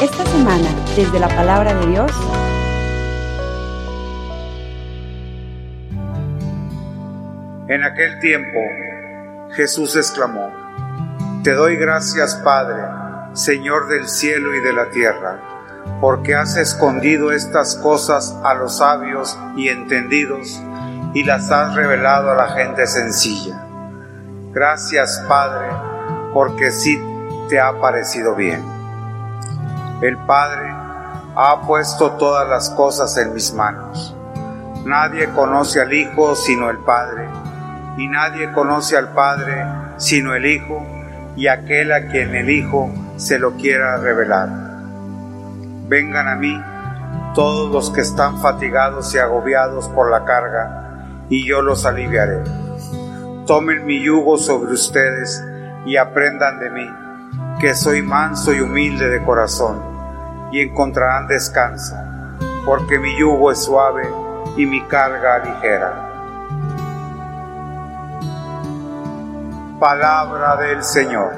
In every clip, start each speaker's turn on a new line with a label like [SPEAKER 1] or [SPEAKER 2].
[SPEAKER 1] Esta semana, desde la palabra de Dios,
[SPEAKER 2] En aquel tiempo Jesús exclamó, Te doy gracias, Padre, Señor del cielo y de la tierra, porque has escondido estas cosas a los sabios y entendidos y las has revelado a la gente sencilla. Gracias, Padre, porque sí te ha parecido bien. El Padre ha puesto todas las cosas en mis manos. Nadie conoce al Hijo sino el Padre y nadie conoce al Padre sino el Hijo y aquel a quien el Hijo se lo quiera revelar. Vengan a mí todos los que están fatigados y agobiados por la carga, y yo los aliviaré. Tomen mi yugo sobre ustedes y aprendan de mí, que soy manso y humilde de corazón, y encontrarán descanso, porque mi yugo es suave y mi carga ligera. Palabra del Señor.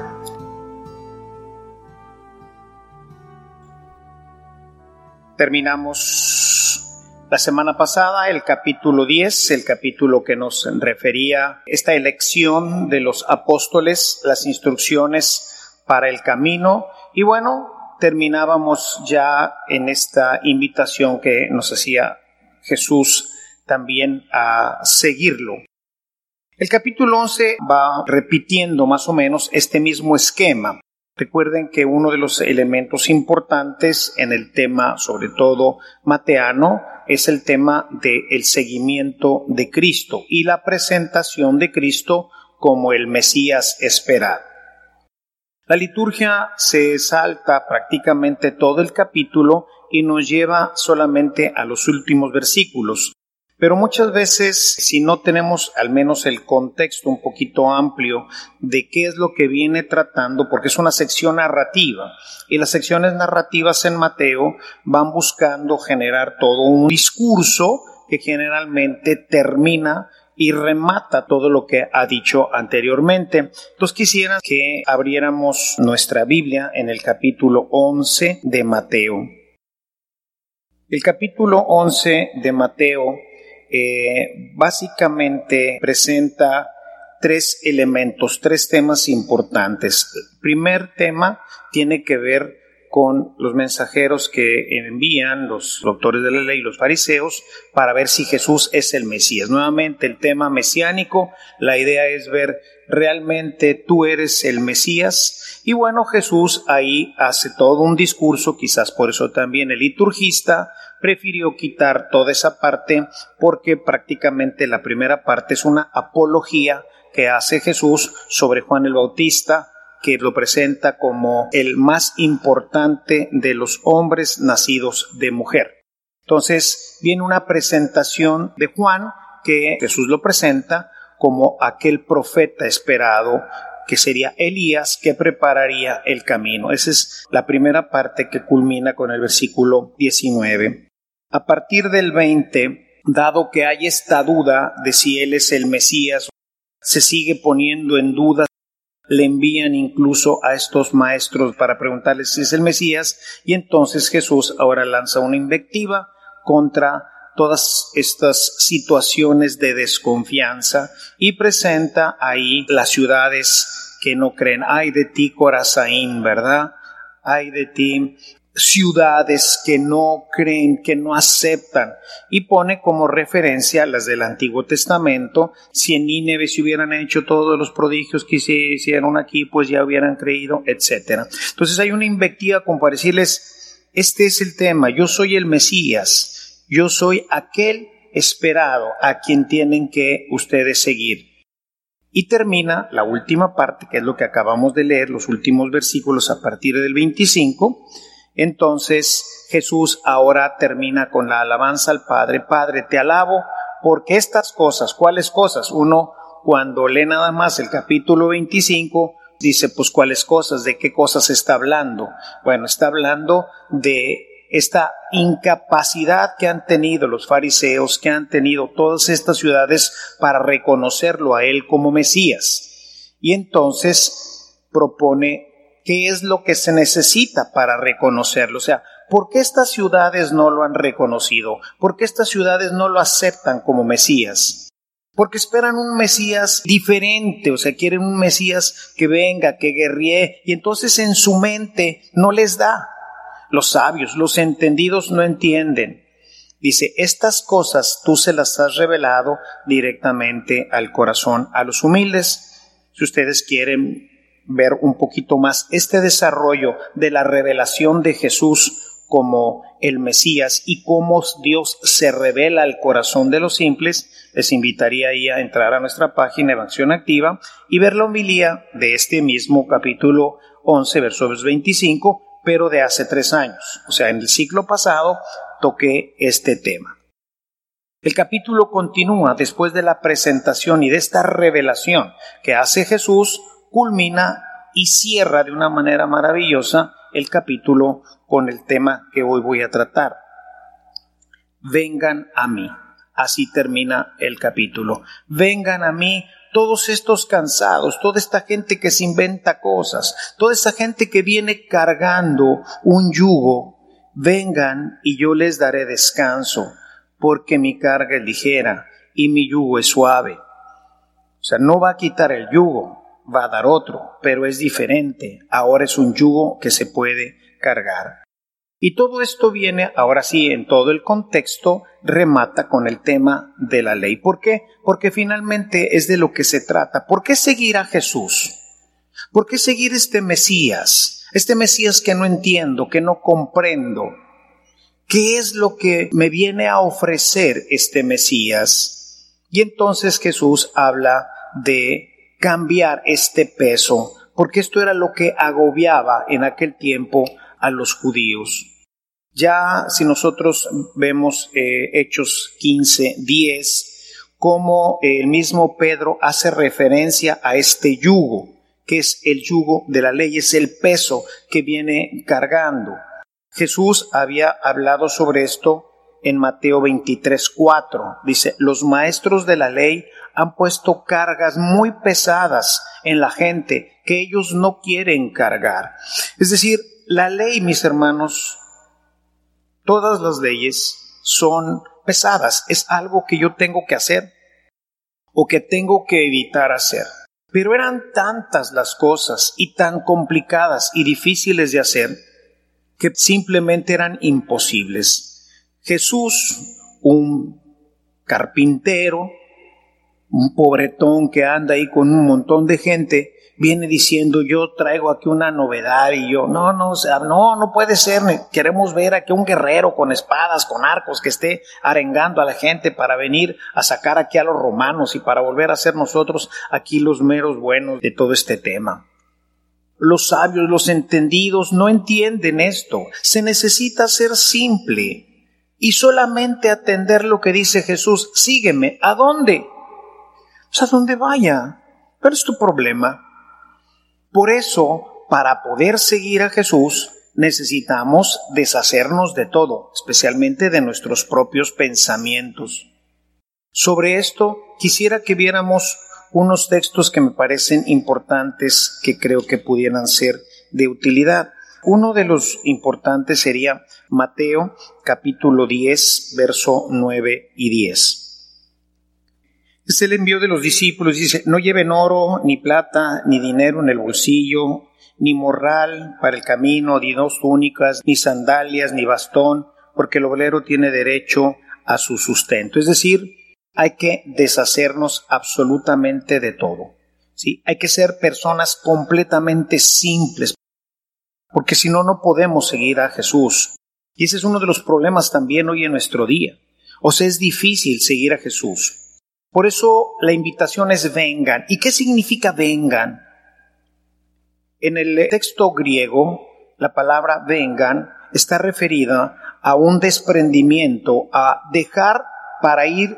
[SPEAKER 3] Terminamos la semana pasada el capítulo 10, el capítulo que nos refería esta elección de los apóstoles, las instrucciones para el camino y bueno, terminábamos ya en esta invitación que nos hacía Jesús también a seguirlo. El capítulo 11 va repitiendo más o menos este mismo esquema. Recuerden que uno de los elementos importantes en el tema, sobre todo mateano, es el tema del seguimiento de Cristo y la presentación de Cristo como el Mesías esperado. La liturgia se salta prácticamente todo el capítulo y nos lleva solamente a los últimos versículos. Pero muchas veces, si no tenemos al menos el contexto un poquito amplio de qué es lo que viene tratando, porque es una sección narrativa, y las secciones narrativas en Mateo van buscando generar todo un discurso que generalmente termina y remata todo lo que ha dicho anteriormente. Entonces quisiera que abriéramos nuestra Biblia en el capítulo 11 de Mateo. El capítulo 11 de Mateo eh, básicamente presenta tres elementos, tres temas importantes. El primer tema tiene que ver con los mensajeros que envían los doctores de la ley los fariseos para ver si Jesús es el Mesías. Nuevamente el tema mesiánico, la idea es ver realmente tú eres el Mesías y bueno, Jesús ahí hace todo un discurso, quizás por eso también el liturgista prefirió quitar toda esa parte porque prácticamente la primera parte es una apología que hace Jesús sobre Juan el Bautista, que lo presenta como el más importante de los hombres nacidos de mujer. Entonces viene una presentación de Juan que Jesús lo presenta como aquel profeta esperado que sería Elías que prepararía el camino. Esa es la primera parte que culmina con el versículo 19. A partir del 20, dado que hay esta duda de si Él es el Mesías, se sigue poniendo en duda, le envían incluso a estos maestros para preguntarles si es el Mesías, y entonces Jesús ahora lanza una invectiva contra todas estas situaciones de desconfianza y presenta ahí las ciudades que no creen. Ay de ti, Corazaín, ¿verdad? Ay de ti, ciudades que no creen, que no aceptan, y pone como referencia las del Antiguo Testamento, si en Nínive se hubieran hecho todos los prodigios que se hicieron aquí, pues ya hubieran creído, etc. Entonces hay una invectiva para decirles, este es el tema, yo soy el Mesías, yo soy aquel esperado a quien tienen que ustedes seguir. Y termina la última parte, que es lo que acabamos de leer, los últimos versículos a partir del 25, entonces Jesús ahora termina con la alabanza al Padre. Padre, te alabo porque estas cosas, ¿cuáles cosas? Uno, cuando lee nada más el capítulo 25, dice, pues cuáles cosas, de qué cosas está hablando. Bueno, está hablando de esta incapacidad que han tenido los fariseos, que han tenido todas estas ciudades para reconocerlo a él como Mesías. Y entonces propone qué es lo que se necesita para reconocerlo. O sea, ¿por qué estas ciudades no lo han reconocido? ¿Por qué estas ciudades no lo aceptan como Mesías? Porque esperan un Mesías diferente, o sea, quieren un Mesías que venga, que guerríe, y entonces en su mente no les da. Los sabios, los entendidos no entienden. Dice, estas cosas tú se las has revelado directamente al corazón, a los humildes. Si ustedes quieren ver un poquito más este desarrollo de la revelación de Jesús como el Mesías y cómo Dios se revela al corazón de los simples, les invitaría ahí a entrar a nuestra página Evangelización Activa y ver la homilía de este mismo capítulo 11, versos 25, pero de hace tres años. O sea, en el ciclo pasado toqué este tema. El capítulo continúa después de la presentación y de esta revelación que hace Jesús, culmina y cierra de una manera maravillosa el capítulo con el tema que hoy voy a tratar. Vengan a mí. Así termina el capítulo. Vengan a mí todos estos cansados, toda esta gente que se inventa cosas, toda esta gente que viene cargando un yugo Vengan y yo les daré descanso, porque mi carga es ligera y mi yugo es suave. O sea, no va a quitar el yugo, va a dar otro, pero es diferente. Ahora es un yugo que se puede cargar. Y todo esto viene, ahora sí, en todo el contexto, remata con el tema de la ley. ¿Por qué? Porque finalmente es de lo que se trata. ¿Por qué seguir a Jesús? ¿Por qué seguir este Mesías? Este Mesías que no entiendo, que no comprendo. ¿Qué es lo que me viene a ofrecer este Mesías? Y entonces Jesús habla de cambiar este peso, porque esto era lo que agobiaba en aquel tiempo a los judíos. Ya si nosotros vemos eh, Hechos 15, 10, como el mismo Pedro hace referencia a este yugo que es el yugo de la ley, es el peso que viene cargando. Jesús había hablado sobre esto en Mateo 23, 4. Dice, los maestros de la ley han puesto cargas muy pesadas en la gente que ellos no quieren cargar. Es decir, la ley, mis hermanos, todas las leyes son pesadas, es algo que yo tengo que hacer o que tengo que evitar hacer. Pero eran tantas las cosas y tan complicadas y difíciles de hacer que simplemente eran imposibles. Jesús, un carpintero, un pobretón que anda ahí con un montón de gente, viene diciendo yo traigo aquí una novedad y yo no, no, no, no puede ser, queremos ver aquí un guerrero con espadas, con arcos que esté arengando a la gente para venir a sacar aquí a los romanos y para volver a ser nosotros aquí los meros buenos de todo este tema. Los sabios, los entendidos no entienden esto. Se necesita ser simple y solamente atender lo que dice Jesús. Sígueme. ¿A dónde? Pues a donde vaya. Pero es tu problema. Por eso, para poder seguir a Jesús, necesitamos deshacernos de todo, especialmente de nuestros propios pensamientos. Sobre esto, quisiera que viéramos unos textos que me parecen importantes, que creo que pudieran ser de utilidad. Uno de los importantes sería Mateo capítulo 10, verso 9 y 10. Es el envío de los discípulos. Dice, no lleven oro, ni plata, ni dinero en el bolsillo, ni morral para el camino, ni dos túnicas, ni sandalias, ni bastón, porque el obrero tiene derecho a su sustento. Es decir, hay que deshacernos absolutamente de todo. ¿sí? Hay que ser personas completamente simples, porque si no, no podemos seguir a Jesús. Y ese es uno de los problemas también hoy en nuestro día. O sea, es difícil seguir a Jesús. Por eso la invitación es vengan. ¿Y qué significa vengan? En el texto griego, la palabra vengan está referida a un desprendimiento, a dejar para ir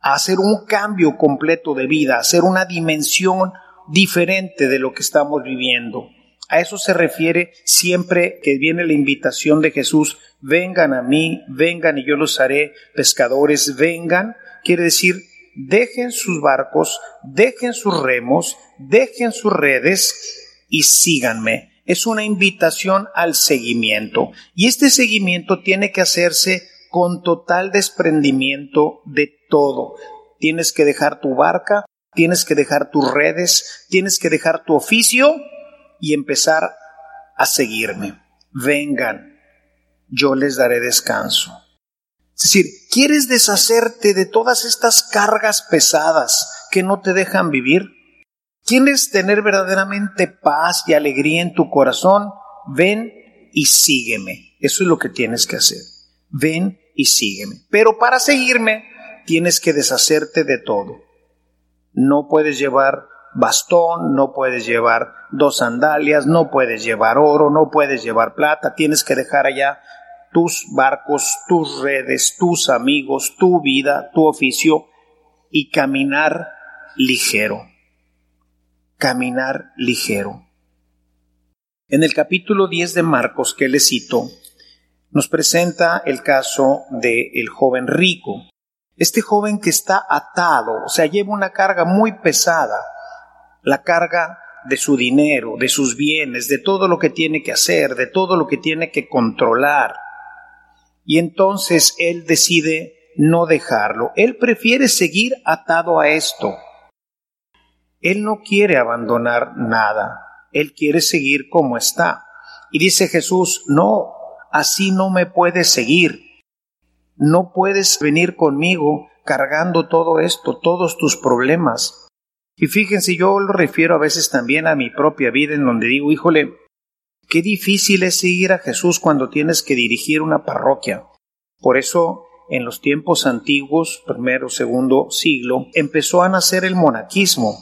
[SPEAKER 3] a hacer un cambio completo de vida, a hacer una dimensión diferente de lo que estamos viviendo. A eso se refiere siempre que viene la invitación de Jesús, vengan a mí, vengan y yo los haré pescadores, vengan, quiere decir, dejen sus barcos, dejen sus remos, dejen sus redes y síganme. es una invitación al seguimiento. Y este seguimiento tiene que hacerse con total desprendimiento de todo. Tienes que dejar tu barca, tienes que dejar tus redes, tienes que dejar tu oficio y empezar a seguirme. Vengan, yo les daré descanso. Es decir, ¿quieres deshacerte de todas estas cargas pesadas que no te dejan vivir? ¿Quieres tener verdaderamente paz y alegría en tu corazón? Ven y sígueme. Eso es lo que tienes que hacer. Ven y sígueme. Pero para seguirme tienes que deshacerte de todo. No puedes llevar bastón, no puedes llevar dos sandalias, no puedes llevar oro, no puedes llevar plata, tienes que dejar allá tus barcos, tus redes, tus amigos, tu vida, tu oficio y caminar ligero. Caminar ligero. En el capítulo 10 de Marcos que le cito, nos presenta el caso del el joven rico. Este joven que está atado, o sea, lleva una carga muy pesada, la carga de su dinero, de sus bienes, de todo lo que tiene que hacer, de todo lo que tiene que controlar. Y entonces él decide no dejarlo. Él prefiere seguir atado a esto. Él no quiere abandonar nada. Él quiere seguir como está. Y dice Jesús, no, así no me puedes seguir. No puedes venir conmigo cargando todo esto, todos tus problemas. Y fíjense, yo lo refiero a veces también a mi propia vida en donde digo, híjole, qué difícil es seguir a Jesús cuando tienes que dirigir una parroquia. Por eso, en los tiempos antiguos, primero, segundo siglo, empezó a nacer el monaquismo.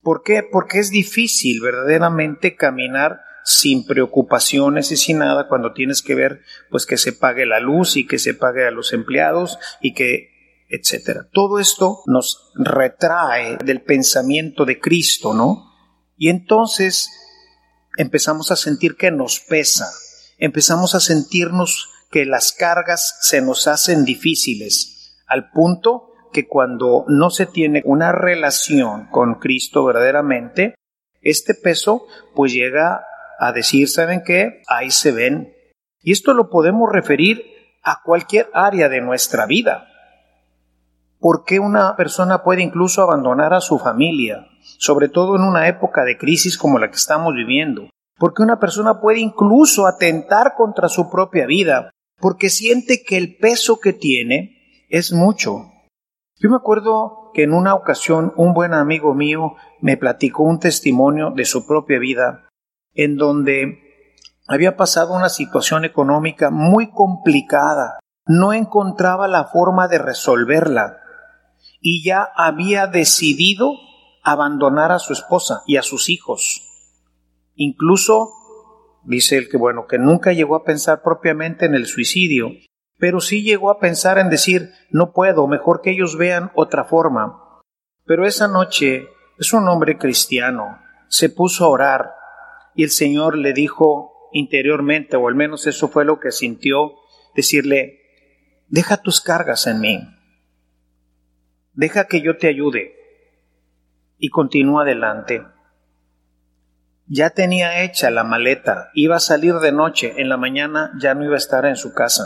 [SPEAKER 3] ¿Por qué? Porque es difícil verdaderamente caminar sin preocupaciones y sin nada cuando tienes que ver pues que se pague la luz y que se pague a los empleados y que etcétera. Todo esto nos retrae del pensamiento de Cristo, ¿no? Y entonces empezamos a sentir que nos pesa, empezamos a sentirnos que las cargas se nos hacen difíciles, al punto que cuando no se tiene una relación con Cristo verdaderamente, este peso pues llega a decir, ¿saben qué? Ahí se ven. Y esto lo podemos referir a cualquier área de nuestra vida. ¿Por qué una persona puede incluso abandonar a su familia, sobre todo en una época de crisis como la que estamos viviendo? ¿Por qué una persona puede incluso atentar contra su propia vida? Porque siente que el peso que tiene es mucho. Yo me acuerdo que en una ocasión un buen amigo mío me platicó un testimonio de su propia vida en donde había pasado una situación económica muy complicada, no encontraba la forma de resolverla y ya había decidido abandonar a su esposa y a sus hijos. Incluso dice él que bueno, que nunca llegó a pensar propiamente en el suicidio, pero sí llegó a pensar en decir, no puedo, mejor que ellos vean otra forma. Pero esa noche es un hombre cristiano, se puso a orar y el Señor le dijo interiormente, o al menos eso fue lo que sintió, decirle, deja tus cargas en mí, deja que yo te ayude y continúa adelante. Ya tenía hecha la maleta, iba a salir de noche, en la mañana ya no iba a estar en su casa.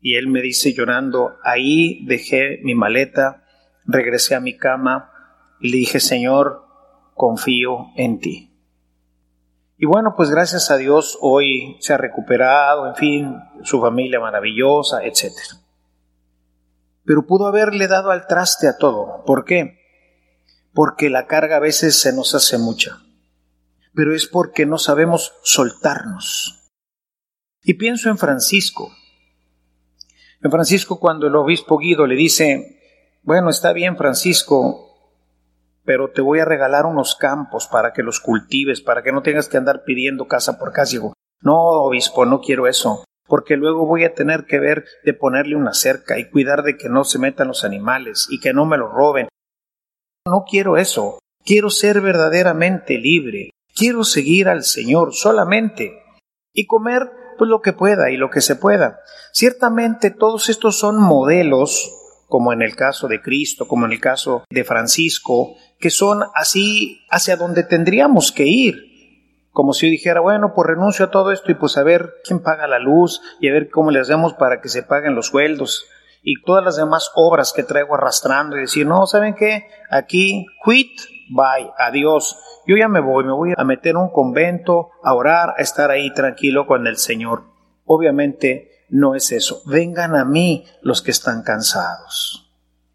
[SPEAKER 3] Y él me dice llorando, ahí dejé mi maleta, regresé a mi cama y le dije, Señor, confío en ti. Y bueno, pues gracias a Dios hoy se ha recuperado, en fin, su familia maravillosa, etc. Pero pudo haberle dado al traste a todo. ¿Por qué? Porque la carga a veces se nos hace mucha. Pero es porque no sabemos soltarnos. Y pienso en Francisco. En Francisco cuando el obispo Guido le dice, bueno, está bien Francisco, pero te voy a regalar unos campos para que los cultives, para que no tengas que andar pidiendo casa por casa. Digo, no, obispo, no quiero eso, porque luego voy a tener que ver de ponerle una cerca y cuidar de que no se metan los animales y que no me lo roben. No quiero eso, quiero ser verdaderamente libre, quiero seguir al Señor solamente y comer pues lo que pueda y lo que se pueda. Ciertamente todos estos son modelos como en el caso de Cristo, como en el caso de Francisco, que son así hacia donde tendríamos que ir. Como si yo dijera, bueno, pues renuncio a todo esto y pues a ver quién paga la luz y a ver cómo le hacemos para que se paguen los sueldos y todas las demás obras que traigo arrastrando y decir, no, ¿saben qué? Aquí, quit, bye, adiós. Yo ya me voy, me voy a meter en un convento, a orar, a estar ahí tranquilo con el Señor. Obviamente no es eso. Vengan a mí los que están cansados.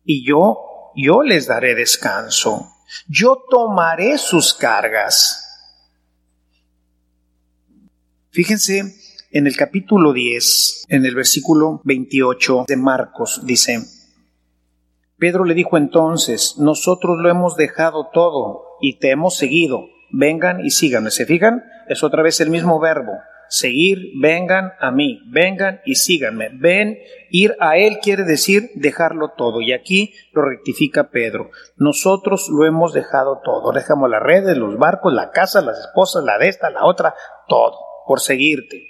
[SPEAKER 3] Y yo, yo les daré descanso. Yo tomaré sus cargas. Fíjense en el capítulo 10, en el versículo 28 de Marcos, dice, Pedro le dijo entonces, nosotros lo hemos dejado todo y te hemos seguido, vengan y síganme. ¿Se fijan? Es otra vez el mismo verbo. Seguir, vengan a mí, vengan y síganme. Ven, ir a Él quiere decir dejarlo todo. Y aquí lo rectifica Pedro. Nosotros lo hemos dejado todo. Dejamos las redes, los barcos, la casa, las esposas, la de esta, la otra, todo, por seguirte.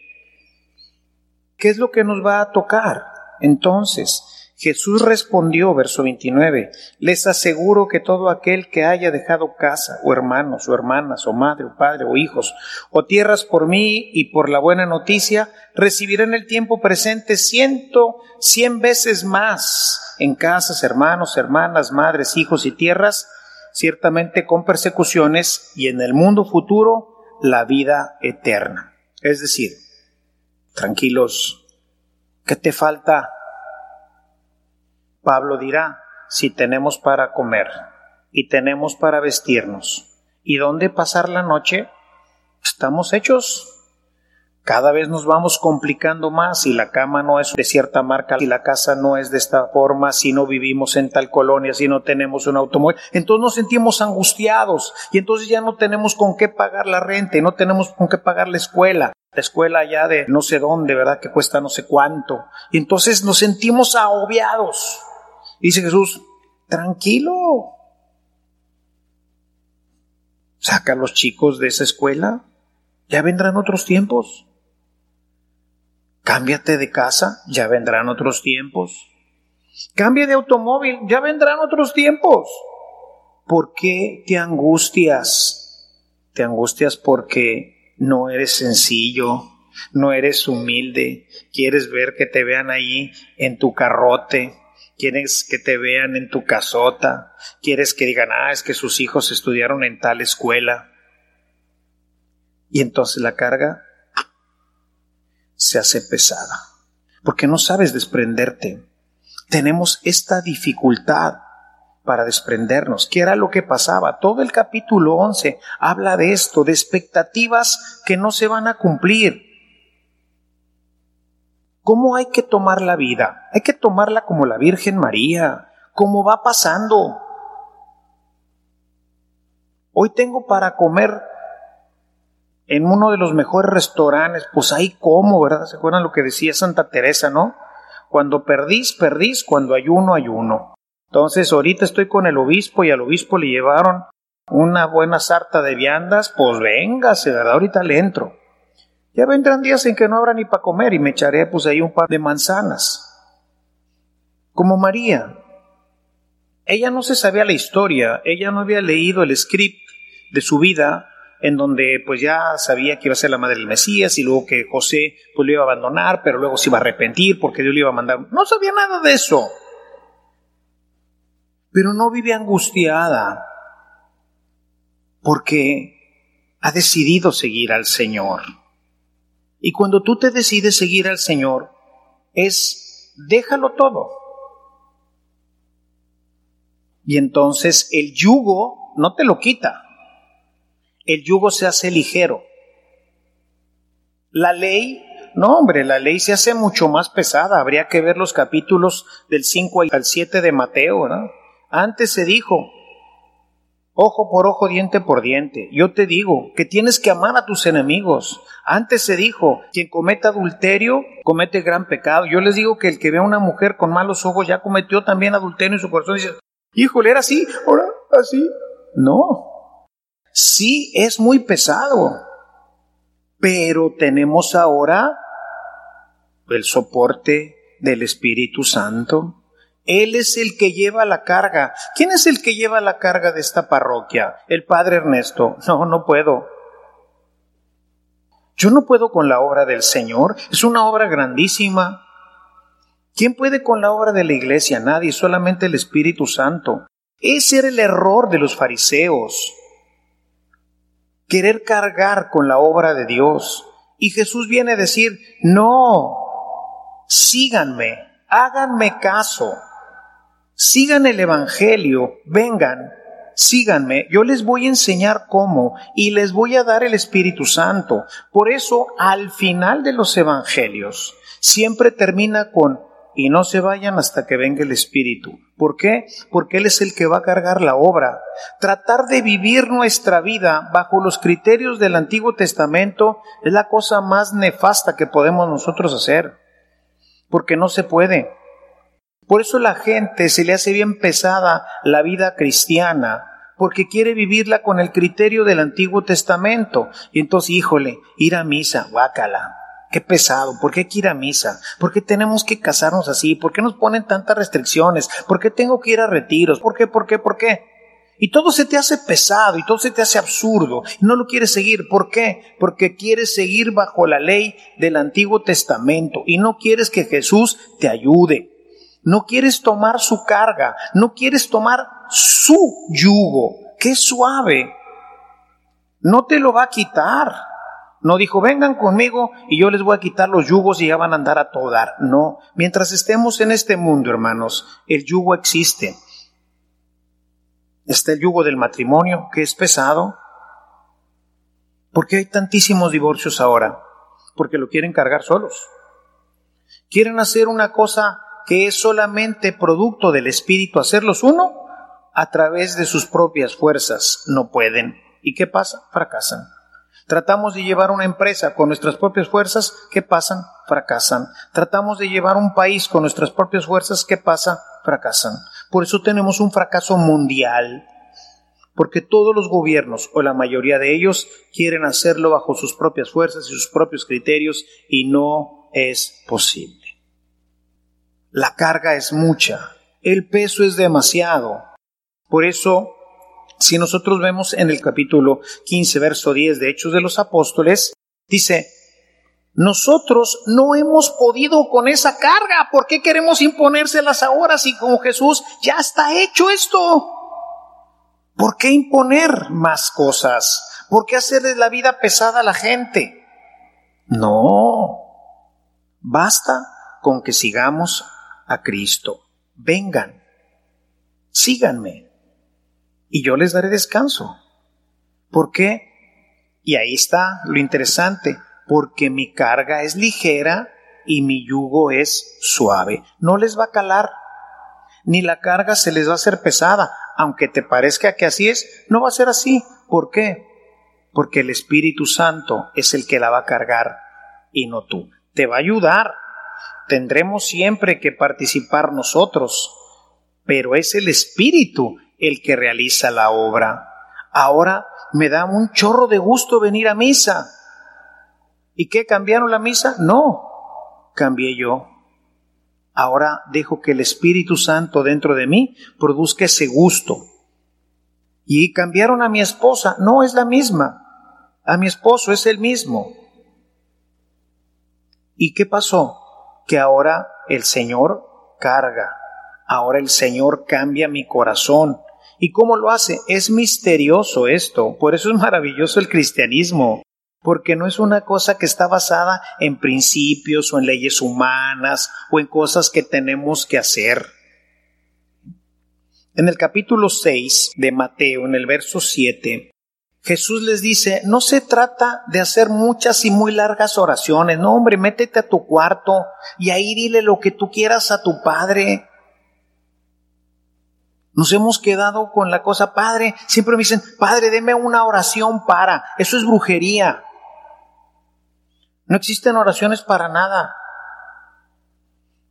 [SPEAKER 3] ¿Qué es lo que nos va a tocar? Entonces, Jesús respondió, verso 29, les aseguro que todo aquel que haya dejado casa, o hermanos, o hermanas, o madre, o padre, o hijos, o tierras por mí y por la buena noticia, recibirá en el tiempo presente ciento, cien veces más en casas, hermanos, hermanas, madres, hijos y tierras, ciertamente con persecuciones, y en el mundo futuro la vida eterna. Es decir, tranquilos. ¿Qué te falta? Pablo dirá, si tenemos para comer y tenemos para vestirnos y dónde pasar la noche, estamos hechos. Cada vez nos vamos complicando más si la cama no es de cierta marca, si la casa no es de esta forma, si no vivimos en tal colonia, si no tenemos un automóvil. Entonces nos sentimos angustiados y entonces ya no tenemos con qué pagar la renta, no tenemos con qué pagar la escuela la escuela ya de no sé dónde, ¿verdad? Que cuesta no sé cuánto. Y entonces nos sentimos agobiados. Dice Jesús, tranquilo. Saca a los chicos de esa escuela. Ya vendrán otros tiempos. Cámbiate de casa, ya vendrán otros tiempos. Cambia de automóvil, ya vendrán otros tiempos. ¿Por qué te angustias? Te angustias porque no eres sencillo, no eres humilde, quieres ver que te vean ahí en tu carrote, quieres que te vean en tu casota, quieres que digan, ah, es que sus hijos estudiaron en tal escuela. Y entonces la carga se hace pesada, porque no sabes desprenderte. Tenemos esta dificultad para desprendernos. ¿Qué era lo que pasaba? Todo el capítulo 11 habla de esto, de expectativas que no se van a cumplir. ¿Cómo hay que tomar la vida? Hay que tomarla como la Virgen María, como va pasando. Hoy tengo para comer en uno de los mejores restaurantes, pues ahí como, ¿verdad? ¿Se acuerdan lo que decía Santa Teresa, no? Cuando perdís, perdís, cuando ayuno, ayuno. Entonces, ahorita estoy con el obispo y al obispo le llevaron una buena sarta de viandas, pues véngase, ¿verdad? Ahorita le entro. Ya vendrán días en que no habrá ni para comer y me echaré pues ahí un par de manzanas. Como María. Ella no se sabía la historia, ella no había leído el script de su vida en donde pues ya sabía que iba a ser la madre del Mesías y luego que José pues lo iba a abandonar, pero luego se iba a arrepentir porque Dios le iba a mandar. No sabía nada de eso pero no vive angustiada porque ha decidido seguir al Señor. Y cuando tú te decides seguir al Señor, es déjalo todo. Y entonces el yugo no te lo quita. El yugo se hace ligero. La ley, no hombre, la ley se hace mucho más pesada. Habría que ver los capítulos del 5 al 7 de Mateo, ¿no? Antes se dijo, ojo por ojo, diente por diente. Yo te digo que tienes que amar a tus enemigos. Antes se dijo, quien cometa adulterio comete gran pecado. Yo les digo que el que ve a una mujer con malos ojos ya cometió también adulterio en su corazón. dice, híjole, era así, ahora así. No. Sí es muy pesado. Pero tenemos ahora el soporte del Espíritu Santo Él es el que lleva la carga. ¿Quién es el que lleva la carga de esta parroquia? El Padre Ernesto. No, no puedo. Yo no puedo con la obra del Señor. Es una obra grandísima. ¿Quién puede con la obra de la iglesia? Nadie, solamente el Espíritu Santo. Ese era el error de los fariseos. Querer cargar con la obra de Dios. Y Jesús viene a decir, no, síganme, háganme caso, sigan el Evangelio, vengan, síganme, yo les voy a enseñar cómo y les voy a dar el Espíritu Santo. Por eso, al final de los Evangelios, siempre termina con y no se vayan hasta que venga el Espíritu. ¿Por qué? Porque Él es el que va a cargar la obra. Tratar de vivir nuestra vida bajo los criterios del Antiguo Testamento es la cosa más nefasta que podemos nosotros hacer, porque no se puede. Por eso la gente se le hace bien pesada la vida cristiana, porque quiere vivirla con el criterio del Antiguo Testamento. Y entonces, híjole, ir a misa, guácala Qué pesado, ¿por qué hay que ir a misa? ¿Por qué tenemos que casarnos así? ¿Por qué nos ponen tantas restricciones? ¿Por qué tengo que ir a retiros? ¿Por qué? ¿Por qué? ¿Por qué? Y todo se te hace pesado y todo se te hace absurdo y no lo quieres seguir. ¿Por qué? Porque quieres seguir bajo la ley del Antiguo Testamento y no quieres que Jesús te ayude. No quieres tomar su carga, no quieres tomar su yugo, es suave. No te lo va a quitar. No dijo, vengan conmigo y yo les voy a quitar los yugos y ya van a andar a todo dar. No, mientras estemos en este mundo, hermanos, el yugo existe. Está el yugo del matrimonio, que es pesado. ¿Por qué hay tantísimos divorcios ahora? Porque lo quieren cargar solos. Quieren hacer una cosa que es solamente producto del espíritu, hacerlos uno a través de sus propias fuerzas. No pueden. ¿Y qué pasa? Fracasan. Tratamos de llevar una empresa con nuestras propias fuerzas, ¿qué pasan? Fracasan. Tratamos de llevar un país con nuestras propias fuerzas, ¿qué pasa? Fracasan. Por eso tenemos un fracaso mundial, porque todos los gobiernos, o la mayoría de ellos, quieren hacerlo bajo sus propias fuerzas y sus propios criterios, y no es posible. La carga es mucha, el peso es demasiado. Por eso si nosotros vemos en el capítulo 15, verso 10 de Hechos de los Apóstoles, dice, nosotros no hemos podido con esa carga. ¿Por qué queremos imponérselas ahora si con Jesús ya está hecho esto? ¿Por qué imponer más cosas? ¿Por qué hacerles la vida pesada a la gente? No. Basta con que sigamos a Cristo. Vengan. Síganme y yo les daré descanso. ¿Por qué? Y ahí está lo interesante, porque mi carga es ligera y mi yugo es suave. No les va a calar, ni la carga se les va a hacer pesada, aunque te parezca que así es, no va a ser así. ¿Por qué? Porque el Espíritu Santo es el que la va a cargar y no tú. Te va a ayudar. Tendremos siempre que participar nosotros, pero es el Espíritu el que realiza la obra. Ahora me da un chorro de gusto venir a misa. ¿Y qué? ¿Cambiaron la misa? No, cambié yo. Ahora dejo que el Espíritu Santo dentro de mí produzca ese gusto. ¿Y cambiaron a mi esposa? No, es la misma. A mi esposo es el mismo. ¿Y qué pasó? Que ahora el Señor carga. Ahora el Señor cambia mi corazón. ¿Y cómo lo hace? Es misterioso esto, por eso es maravilloso el cristianismo, porque no es una cosa que está basada en principios o en leyes humanas o en cosas que tenemos que hacer. En el capítulo 6 de Mateo, en el verso 7, Jesús les dice, no se trata de hacer muchas y muy largas oraciones, no hombre, métete a tu cuarto y ahí dile lo que tú quieras a tu Padre nos hemos quedado con la cosa, Padre, siempre me dicen, Padre, deme una oración para. Eso es brujería. No existen oraciones para nada.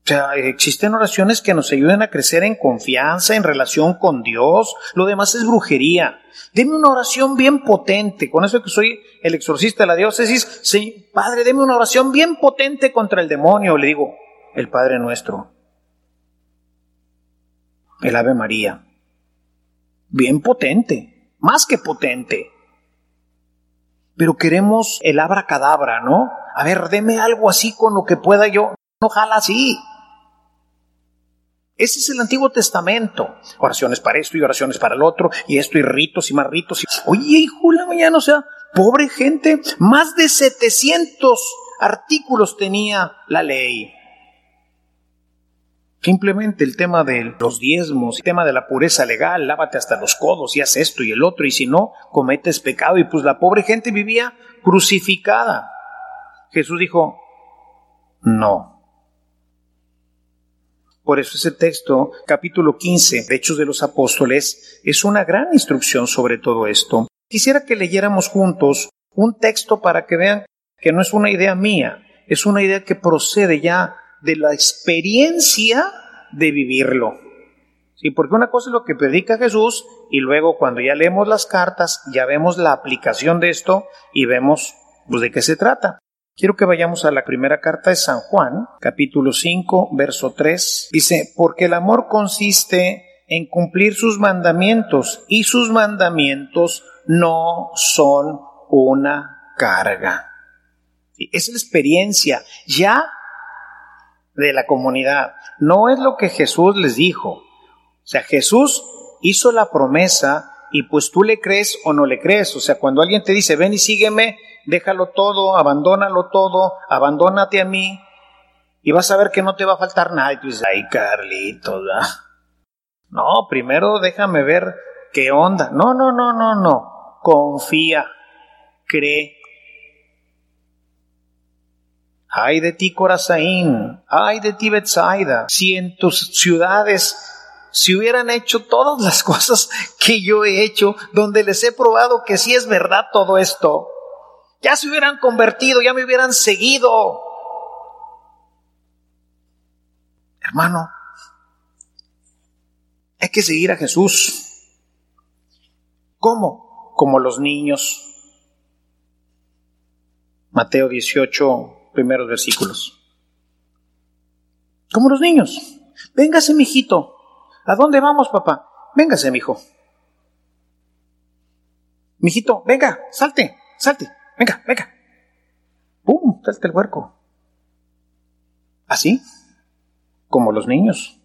[SPEAKER 3] O sea, existen oraciones que nos ayuden a crecer en confianza, en relación con Dios. Lo demás es brujería. Deme una oración bien potente. Con eso que soy el exorcista de la diócesis, sí, Padre, deme una oración bien potente contra el demonio. Le digo, el Padre nuestro. El Ave María. Bien potente, más que potente. Pero queremos el abracadabra, ¿no? A ver, deme algo así con lo que pueda yo. No jala así. Ese es el Antiguo Testamento. Oraciones para esto y oraciones para el otro, y esto y ritos y más ritos. Oye, hijo la mañana, o sea, pobre gente, más de 700 artículos tenía la ley. Simplemente el tema de los diezmos, el tema de la pureza legal, lávate hasta los codos y haz esto y el otro, y si no, cometes pecado. Y pues la pobre gente vivía crucificada. Jesús dijo, no. Por eso ese texto, capítulo 15 de Hechos de los Apóstoles, es una gran instrucción sobre todo esto. Quisiera que leyéramos juntos un texto para que vean que no es una idea mía, es una idea que procede ya de la experiencia de vivirlo. Sí, porque una cosa es lo que predica Jesús y luego cuando ya leemos las cartas ya vemos la aplicación de esto y vemos pues, de qué se trata. Quiero que vayamos a la primera carta de San Juan, capítulo 5, verso 3. Dice, porque el amor consiste en cumplir sus mandamientos y sus mandamientos no son una carga. Es la experiencia. Ya de la comunidad. No es lo que Jesús les dijo. O sea, Jesús hizo la promesa y pues tú le crees o no le crees. O sea, cuando alguien te dice, ven y sígueme, déjalo todo, abandónalo todo, abandónate a mí y vas a ver que no te va a faltar nada. Y tú dices, ay, Carlitos, no, primero déjame ver qué onda. No, no, no, no, no. Confía, cree, Ay de ti, Corazaín. Ay de ti, Betsaida. Si en tus ciudades si hubieran hecho todas las cosas que yo he hecho, donde les he probado que sí es verdad todo esto, ya se hubieran convertido, ya me hubieran seguido. Hermano, hay que seguir a Jesús. ¿Cómo? Como los niños. Mateo 18, primeros versículos. Como los niños. Véngase, mijito. ¿A dónde vamos, papá? Véngase, mijo. Mijito, venga, salte, salte, venga, venga. ¡Pum! Salte el huerco. Así, como los niños.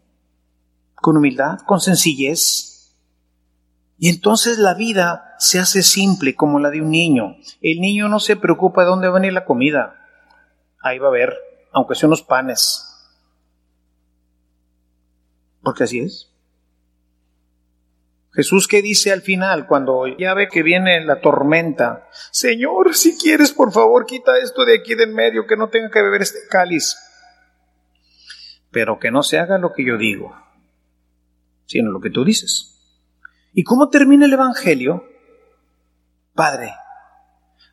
[SPEAKER 3] Con humildad, con sencillez. Y entonces la vida se hace simple como la de un niño. El niño no se preocupa de dónde va a venir la comida ahí va a haber, aunque sea unos panes. Porque así es. Jesús ¿qué dice al final cuando ya ve que viene la tormenta, Señor, si quieres, por favor, quita esto de aquí de en medio, que no tenga que beber este cáliz. Pero que no se haga lo que yo digo, sino lo que tú dices. ¿Y cómo termina el Evangelio? Padre,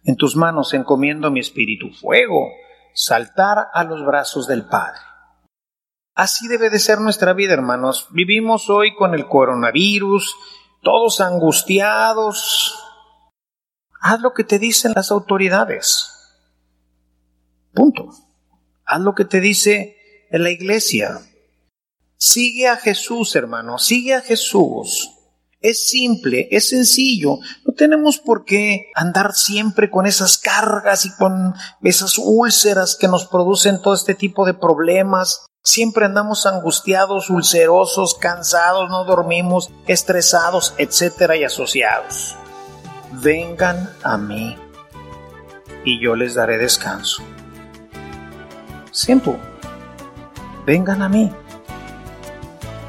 [SPEAKER 3] en tus manos encomiendo mi espíritu, fuego, saltar a los brazos del Padre. Así debe de ser nuestra vida, hermanos. Vivimos hoy con el coronavirus, todos angustiados. Haz lo que te dicen las autoridades. Punto. Haz lo que te dice la iglesia. Sigue a Jesús, hermano. Sigue a Jesús. Es simple, es sencillo. No tenemos por qué andar siempre con esas cargas y con esas úlceras que nos producen todo este tipo de problemas. Siempre andamos angustiados, ulcerosos, cansados, no dormimos, estresados, etcétera y asociados. Vengan a mí y yo les daré descanso. Simple. Vengan a mí.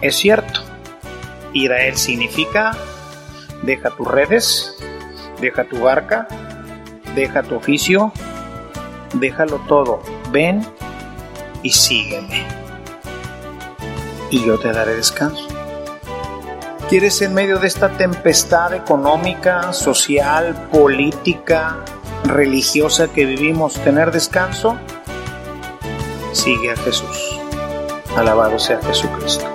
[SPEAKER 3] Es cierto Él significa deja tus redes, deja tu barca, deja tu oficio, déjalo todo, ven y sígueme. Y yo te daré descanso. ¿Quieres en medio de esta tempestad económica, social, política, religiosa que vivimos tener descanso? Sigue a Jesús. Alabado sea Jesucristo.